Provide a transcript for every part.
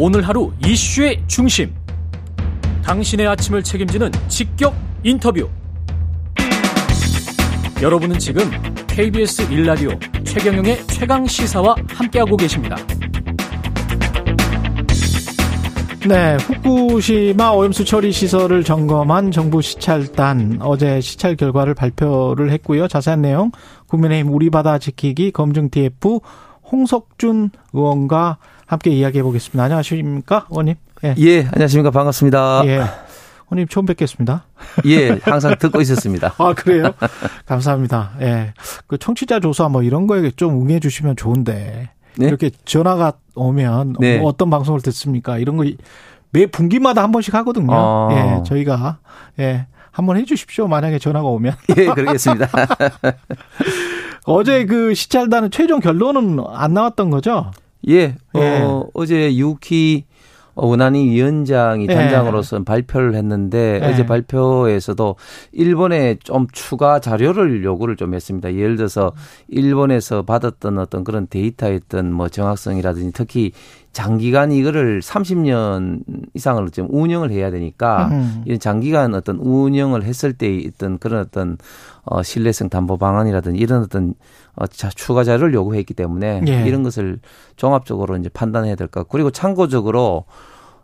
오늘 하루 이슈의 중심. 당신의 아침을 책임지는 직격 인터뷰. 여러분은 지금 KBS 1라디오 최경영의 최강 시사와 함께하고 계십니다. 네, 후쿠시마 오염수 처리 시설을 점검한 정부 시찰단 어제 시찰 결과를 발표를 했고요. 자세한 내용 국민의힘 우리 바다 지키기 검증 TF 홍석준 의원과 함께 이야기해 보겠습니다. 안녕하십니까, 의원님? 예. 예, 안녕하십니까. 반갑습니다. 예. 의원님 처음 뵙겠습니다. 예, 항상 듣고 있었습니다. 아, 그래요? 감사합니다. 예. 그 청취자 조사 뭐 이런 거에 좀 응해 주시면 좋은데. 네? 이렇게 전화가 오면 네. 뭐 어떤 방송을 듣습니까? 이런 거 매 분기마다 한 번씩 하거든요. 아. 예, 저희가 예, 한번 해 주십시오. 만약에 전화가 오면. 예, 그러겠습니다. 어제 그 시찰단은 최종 결론은 안 나왔던 거죠? 예. 예. 어, 어제 유키 원안위 위원장이 예. 단장으로서 발표를 했는데 예. 어제 발표에서도 일본에 좀 추가 자료를 요구를 좀 했습니다. 예를 들어서 일본에서 받았던 어떤 그런 데이터였던 뭐 정확성이라든지 특히 장기간 이거를 30년 이상을 좀 운영을 해야 되니까 음. 이런 장기간 어떤 운영을 했을 때 있던 그런 어떤 어 신뢰성 담보 방안이라든지 이런 어떤 어 추가 자료를 요구했기 때문에 예. 이런 것을 종합적으로 이제 판단해야 될 것. 그리고 참고적으로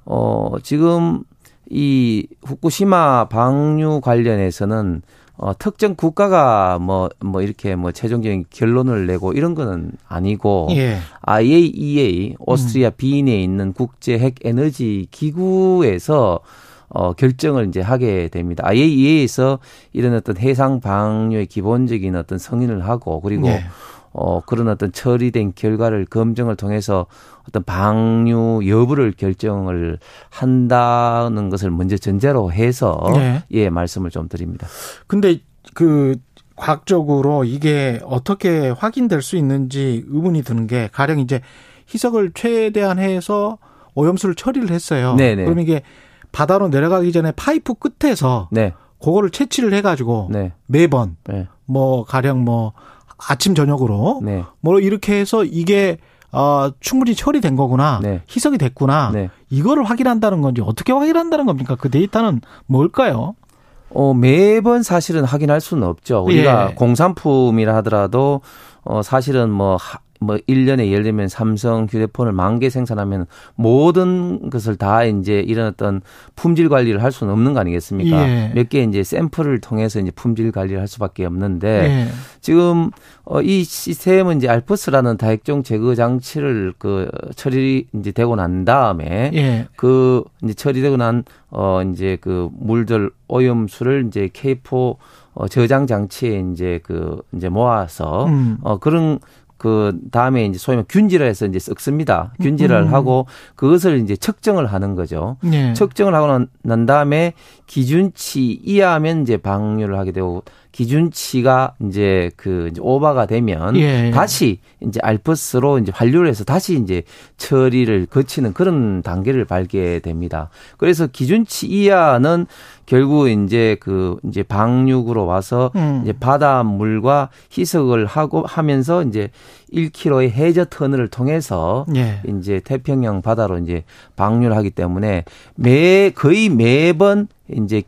어 지금 이 후쿠시마 방류 관련해서는 어, 특정 국가가 뭐, 뭐 이렇게 뭐 최종적인 결론을 내고 이런 거는 아니고 예. IAEA, 오스트리아 음. 비인에 있는 국제 핵 에너지 기구에서 어, 결정을 이제 하게 됩니다. IAEA에서 이런 어떤 해상 방류의 기본적인 어떤 성인을 하고 그리고 예. 어, 그런 어떤 처리된 결과를 검증을 통해서 어떤 방류 여부를 결정을 한다는 것을 먼저 전제로 해서 네. 예, 말씀을 좀 드립니다. 근데 그 과학적으로 이게 어떻게 확인될 수 있는지 의문이 드는 게 가령 이제 희석을 최대한 해서 오염수를 처리를 했어요. 네네. 네. 그럼 이게 바다로 내려가기 전에 파이프 끝에서 네. 그거를 채취를 해가지고 네. 매번 네. 뭐 가령 뭐 아침 저녁으로 네. 뭐 이렇게 해서 이게 어, 충분히 처리된 거구나. 네. 희석이 됐구나. 네. 이거를 확인한다는 건지 어떻게 확인한다는 겁니까? 그 데이터는 뭘까요? 어, 매번 사실은 확인할 수는 없죠. 우리가 예. 공산품이라 하더라도 어, 사실은 뭐 뭐 1년에 예를 들면 삼성 휴대폰을 만 개 생산하면 모든 것을 다 이제 이런 어떤 품질 관리를 할 수는 없는 거 아니겠습니까? 예. 몇개 이제 샘플을 통해서 이제 품질 관리를 할 수밖에 없는데 예. 지금 어, 이 시스템은 이제 알프스라는 다액종 제거 장치를 그 처리 이제 되고 난 다음에 예. 그 이제 처리되고 난 어, 이제 그 물들 오염수를 이제 K4 어, 저장 장치에 이제 그 이제 모아서 음. 어 그런 그 다음에 이제 소위 말 균질을 해서 이제 썩습니다. 균질을 음. 하고 그것을 이제 측정을 하는 거죠. 네. 측정을 하고 난, 난 다음에 기준치 이하면 이제 방류를 하게 되고 기준치가 이제 그 이제 오버가 되면 예. 다시 이제 알프스로 이제 환류를 해서 다시 이제 처리를 거치는 그런 단계를 밟게 됩니다. 그래서 기준치 이하는 결국 이제 그 이제 방육으로 와서 음. 이제 바닷물과 희석을 하고 하면서 이제 1km의 해저 터널을 통해서 예. 이제 태평양 바다로 이제 방류를 하기 때문에 매 거의 매번 이제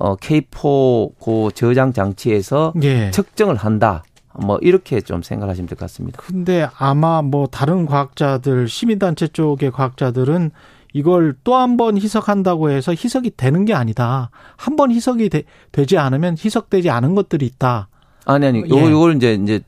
어 K4 고 저장 장치에서 예. 측정을 한다. 뭐 이렇게 좀 생각하시면 될 것 같습니다. 근데 아마 뭐 다른 과학자들 시민단체 쪽의 과학자들은 이걸 또 한 번 희석한다고 해서 희석이 되는 게 아니다. 한 번 희석이 되, 지 않으면 희석되지 않은 것들이 있다. 아니 아니 예. 요걸 이제 이제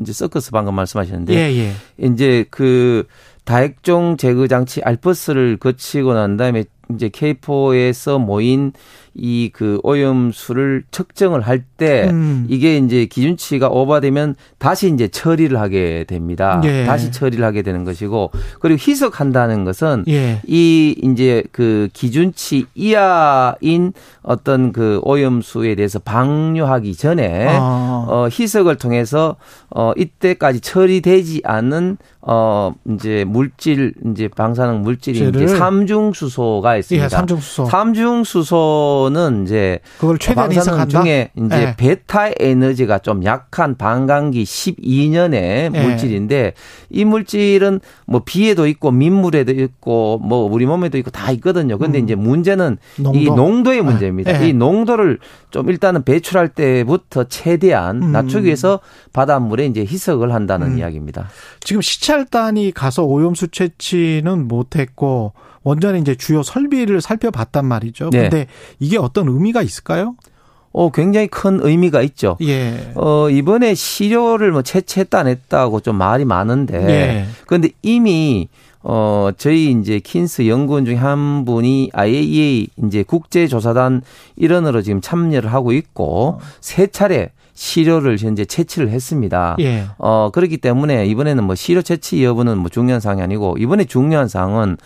이제 서커스 방금 말씀하셨는데 예, 예. 이제 그 다액종 제거 장치 알퍼스를 거치고 난 다음에 이제 K4에서 모인 이 그 오염수를 측정을 할때 음. 이게 이제 기준치가 오버되면 다시 이제 처리를 하게 됩니다. 예. 다시 처리를 하게 되는 것이고 그리고 희석한다는 것은 예. 이 이제 그 기준치 이하인 어떤 그 오염수에 대해서 방류하기 전에 아. 어 희석을 통해서 어 이때까지 처리되지 않은 어 이제 물질 이제 방사능 물질이 이제 삼중수소가 있습니다. 예, 삼중수소. 삼중수소는 이제 그걸 최대한 방사능 중에 이제 예. 베타 에너지가 좀 약한 반감기 12년의 예. 물질인데 이 물질은 뭐 비에도 있고 민물에도 있고 뭐 우리 몸에도 있고 다 있거든요. 근데 음. 이제 문제는 농도. 이 농도의 예. 문제입니다. 이 농도를 좀 일단은 배출할 때부터 최대한 음. 낮추기 위해서 바닷물에 이제 희석을 한다는 음. 이야기입니다. 지금 시찰단이 가서 오염수 채취는 못했고 원전의 이제 주요 설비를 살펴봤단 말이죠. 네. 근데 이게 어떤 의미가 있을까요? 어, 굉장히 큰 의미가 있죠. 예. 어, 이번에 시료를 뭐 채취했다 안 했다고 좀 말이 많은데. 예. 그런데 이미 어, 저희 이제 킨스 연구원 중에 한 분이 IAEA 이제 국제조사단 일원으로 지금 참여를 하고 있고, 어. 세 차례 시료를 현재 채취를 했습니다. 예. 어, 그렇기 때문에 이번에는 뭐 시료 채취 여부는 뭐 중요한 사항이 아니고 이번에 중요한 사항은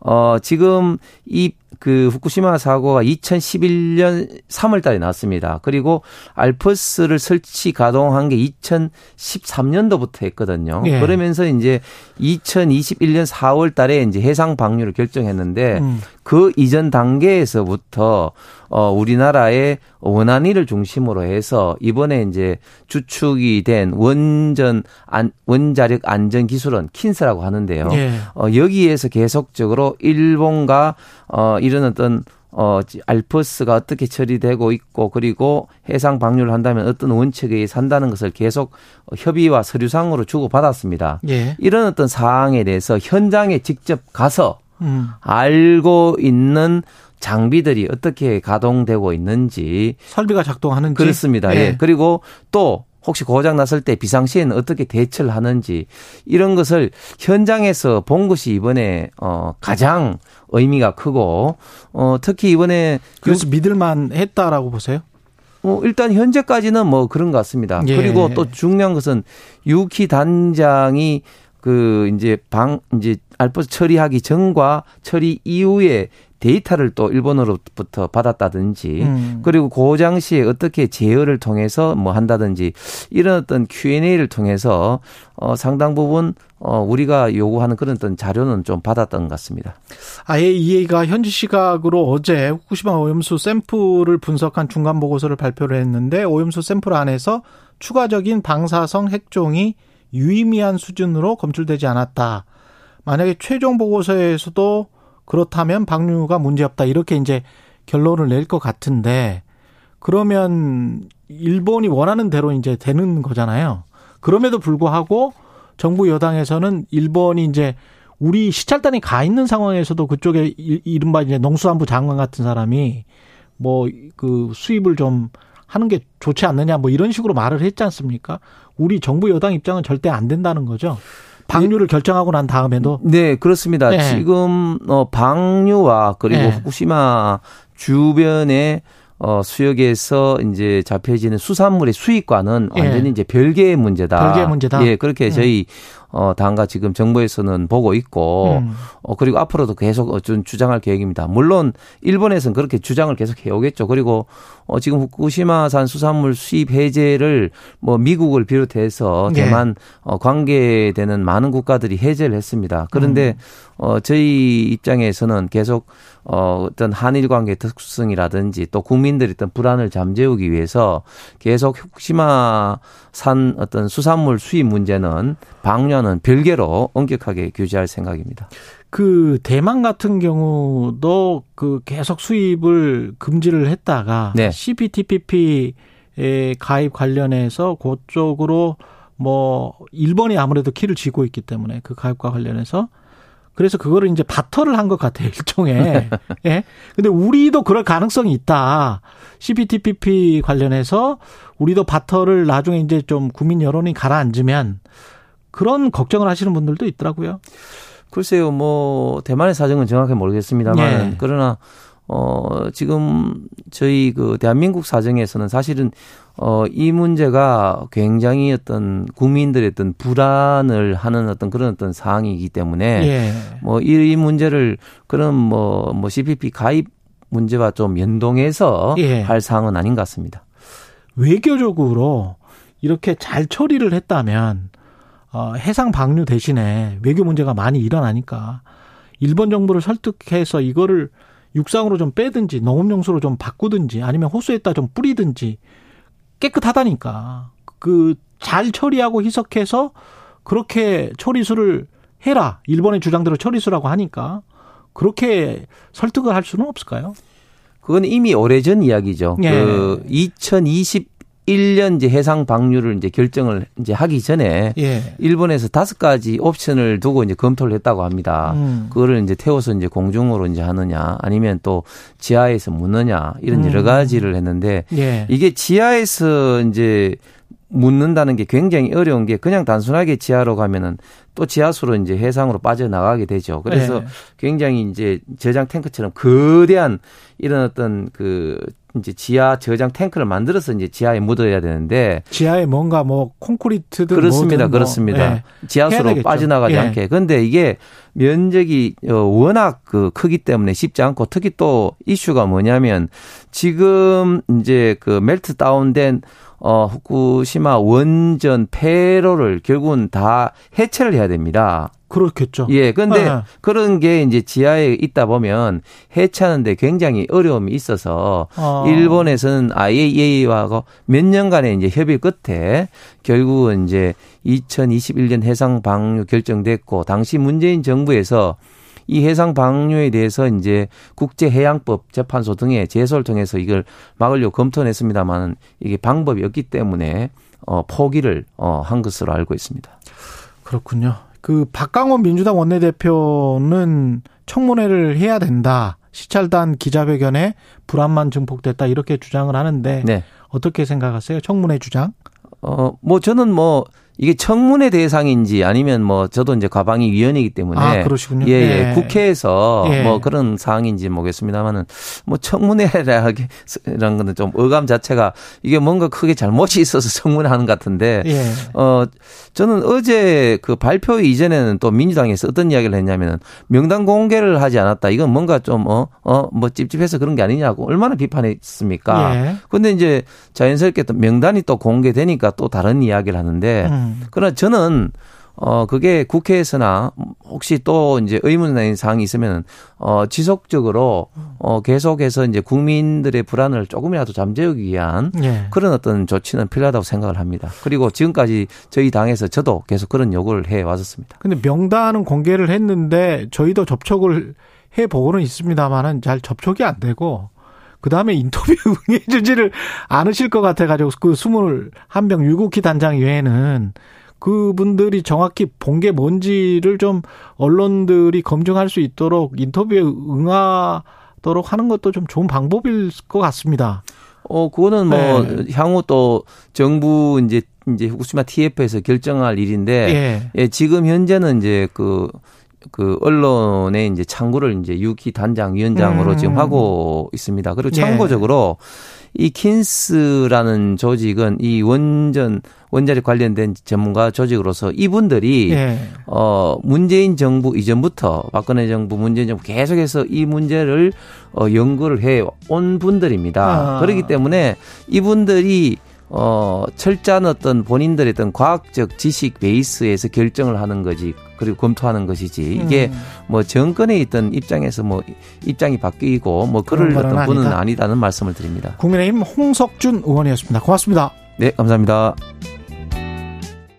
어, 지금 이그 후쿠시마 사고가 2011년 3월 달에 났습니다. 그리고 알프스를 설치 가동한 게 2013년도부터 했거든요. 예. 그러면서 이제 2021년 4월 달에 이제 해상 방류를 결정했는데 음. 그 이전 단계에서부터 어 우리나라의 원안위를 중심으로 해서 이번에 이제 주축이 된 원전 안, 원자력 안전 기술원 킨스라고 하는데요. 예. 어 여기에서 계속적으로 일본과 어 이런 어떤 어, 알프스가 어떻게 처리되고 있고 그리고 해상 방류를 한다면 어떤 원칙에 산다는 것을 계속 협의와 서류상으로 주고받았습니다. 예. 이런 어떤 사항에 대해서 현장에 직접 가서 음. 알고 있는 장비들이 어떻게 가동되고 있는지 설비가 작동하는지 그렇습니다. 예. 예. 그리고 또 혹시 고장 났을 때 비상시에는 어떻게 대처를 하는지 이런 것을 현장에서 본 것이 이번에 어 가장 의미가 크고 어 특히 이번에 그래서 유... 믿을만 했다라고 보세요? 뭐 일단 현재까지는 뭐 그런 것 같습니다. 예. 그리고 또 중요한 것은 유키 단장이 그 이제 방 이제 알프스 처리하기 전과 처리 이후에 데이터를 또 일본으로부터 받았다든지 음. 그리고 고장 시에 어떻게 제어를 통해서 뭐 한다든지 이런 어떤 Q&A를 통해서 어 상당 부분 어 우리가 요구하는 그런 어떤 자료는 좀 받았던 것 같습니다. IAEA가 현지 시각으로 어제 후쿠시마 오염수 샘플을 분석한 중간 보고서를 발표를 했는데 오염수 샘플 안에서 추가적인 방사성 핵종이 유의미한 수준으로 검출되지 않았다. 만약에 최종 보고서에서도 그렇다면 방류가 문제없다. 이렇게 이제 결론을 낼 것 같은데 그러면 일본이 원하는 대로 이제 되는 거잖아요. 그럼에도 불구하고 정부 여당에서는 일본이 이제 우리 시찰단이 가 있는 상황에서도 그쪽에 이른바 이제 농수산부 장관 같은 사람이 뭐 그 수입을 좀 하는 게 좋지 않느냐 뭐 이런 식으로 말을 했지 않습니까? 우리 정부 여당 입장은 절대 안 된다는 거죠. 방류를 네. 결정하고 난 다음에도 네 그렇습니다. 네. 지금 어 방류와 그리고 네. 후쿠시마 주변에 어, 수역에서 이제 잡혀지는 수산물의 수익과는 예. 완전히 이제 별개의 문제다. 별개의 문제다. 예, 그렇게 음. 저희 어, 당과 지금 정부에서는 보고 있고, 음. 어, 그리고 앞으로도 계속 어, 좀 주장할 계획입니다. 물론, 일본에서는 그렇게 주장을 계속 해오겠죠. 그리고, 어, 지금 후쿠시마산 수산물 수입 해제를 뭐 미국을 비롯해서 네. 대만, 예. 어, 관계되는 많은 국가들이 해제를 했습니다. 그런데, 음. 어, 저희 입장에서는 계속 어, 어떤 한일 관계의 특수성이라든지 또 국민들의 어떤 불안을 잠재우기 위해서 계속 후쿠시마산 어떤 수산물 수입 문제는 방류는 별개로 엄격하게 규제할 생각입니다. 그 대만 같은 경우도 그 계속 수입을 금지를 했다가 네. CPTPP에 가입 관련해서 그쪽으로 뭐 일본이 아무래도 키를 쥐고 있기 때문에 그 가입과 관련해서 그래서 그거를 이제 바터를 한 것 같아요, 일종의. 예. 근데 우리도 그럴 가능성이 있다. CPTPP 관련해서 우리도 바터를 나중에 이제 좀 국민 여론이 가라앉으면 그런 걱정을 하시는 분들도 있더라고요. 글쎄요, 뭐, 대만의 사정은 정확히 모르겠습니다만, 예. 그러나, 어, 지금 저희 그 대한민국 사정에서는 사실은 어, 이 문제가 굉장히 어떤 국민들의 어떤 불안을 하는 어떤 그런 어떤 사항이기 때문에 예. 뭐이 이 문제를 그런 뭐, 뭐 CPP 가입 문제와 좀 연동해서 예. 할 사항은 아닌 것 같습니다. 외교적으로 이렇게 잘 처리를 했다면 어, 해상 방류 대신에 외교 문제가 많이 일어나니까 일본 정부를 설득해서 이거를 육상으로 좀 빼든지 농업용수로 좀 바꾸든지 아니면 호수에다 좀 뿌리든지 깨끗하다니까 그 잘 처리하고 희석해서 그렇게 처리수를 해라 일본의 주장대로 처리수라고 하니까 그렇게 설득을 할 수는 없을까요? 그건 이미 오래전 이야기죠. 예. 그 2020. 1년 이제 해상 방류를 이제 결정을 이제 하기 전에 예. 일본에서 다섯 가지 옵션을 두고 이제 검토를 했다고 합니다. 음. 그거를 이제 태워서 이제 공중으로 이제 하느냐 아니면 또 지하에서 묻느냐 이런 음. 여러 가지를 했는데 예. 이게 지하에서 이제 묻는다는 게 굉장히 어려운 게 그냥 단순하게 지하로 가면은 또 지하수로 이제 해상으로 빠져나가게 되죠. 그래서 네. 굉장히 이제 저장 탱크처럼 거대한 이런 어떤 그 이제 지하 저장 탱크를 만들어서 이제 지하에 묻어야 되는데 지하에 뭔가 뭐 콘크리트든 그렇습니다, 뭐 그렇습니다. 네. 지하수로 빠져나가지 예. 않게. 근데 이게 면적이 어, 워낙 그 크기 때문에 쉽지 않고 특히 또 이슈가 뭐냐면 지금 이제 그 멜트 다운된 어, 후쿠시마 원전 폐로를 결국은 다 해체를 해야 됩니다. 그렇겠죠. 예. 근데 네. 그런 게 이제 지하에 있다 보면 해체하는데 굉장히 어려움이 있어서 아. 일본에서는 IAEA와 몇 년간의 이제 협의 끝에 결국은 이제 2021년 해상 방류 결정됐고 당시 문재인 정부에서 이 해상 방류에 대해서 이제 국제해양법 재판소 등의 제소를 통해서 이걸 막으려고 검토는 했습니다만 이게 방법이 없기 때문에 어 포기를 어 한 것으로 알고 있습니다. 그렇군요. 그 박강원 민주당 원내대표는 청문회를 해야 된다. 시찰단 기자회견에 불안만 증폭됐다 이렇게 주장을 하는데 네. 어떻게 생각하세요? 청문회 주장? 어, 뭐 저는 뭐 이게 청문회 대상인지 아니면 뭐 저도 이제 과방위 위원이기 때문에 아, 그러시군요. 예, 예. 예. 국회에서 예. 뭐 그런 사항인지 모르겠습니다만은 뭐 청문회라는 거는 좀 의감 자체가 이게 뭔가 크게 잘못이 있어서 청문회 하는 것 같은데 예. 어 저는 어제 그 발표 이전에는 또 민주당에서 어떤 이야기를 했냐면은 명단 공개를 하지 않았다. 이건 뭔가 좀 어 어 뭐 찝찝해서 그런 게 아니냐고 얼마나 비판했습니까? 예. 근데 이제 자연스럽게 또 명단이 또 공개되니까 또 다른 이야기를 하는데 음. 그러나 저는 어, 그게 국회에서나 혹시 또 이제 의문의 사항이 있으면 어, 지속적으로 어, 계속해서 이제 국민들의 불안을 조금이라도 잠재우기 위한 예. 그런 어떤 조치는 필요하다고 생각을 합니다. 그리고 지금까지 저희 당에서 저도 계속 그런 요구를 해 왔었습니다. 근데 명단은 공개를 했는데 저희도 접촉을 해 보고는 있습니다만은 잘 접촉이 안 되고 그 다음에 인터뷰 응해주지를 않으실 것 같아가지고 그 스물 한명 유국희 단장 외에는 그분들이 정확히 본 게 뭔지를 좀 언론들이 검증할 수 있도록 인터뷰에 응하도록 하는 것도 좀 좋은 방법일 것 같습니다. 어, 그거는 뭐 네. 향후 또 정부 이제 이제 후쿠시마 TF에서 결정할 일인데 예. 예 지금 현재는 이제 그 그 언론에 이제 창구를 이제 유키 단장 위원장으로 음. 지금 하고 있습니다. 그리고 예. 참고적으로 예. 이 킨스라는 조직은 이 원전 원자력 관련된 전문가 조직으로서 이분들이 예. 어 문재인 정부 이전부터 박근혜 정부 문재인 정부 계속해서 이 문제를 어 연구를 해 온 분들입니다. 아. 그렇기 때문에 이분들이 어, 철저한 어떤 본인들의 어떤 과학적 지식 베이스에서 결정을 하는 거지, 그리고 검토하는 것이지, 이게 음. 뭐 정권에 있던 입장에서 뭐 입장이 바뀌고 뭐 그럴 어떤 분은 아니다. 아니다는 말씀을 드립니다. 국민의힘 홍석준 의원이었습니다. 고맙습니다. 네, 감사합니다.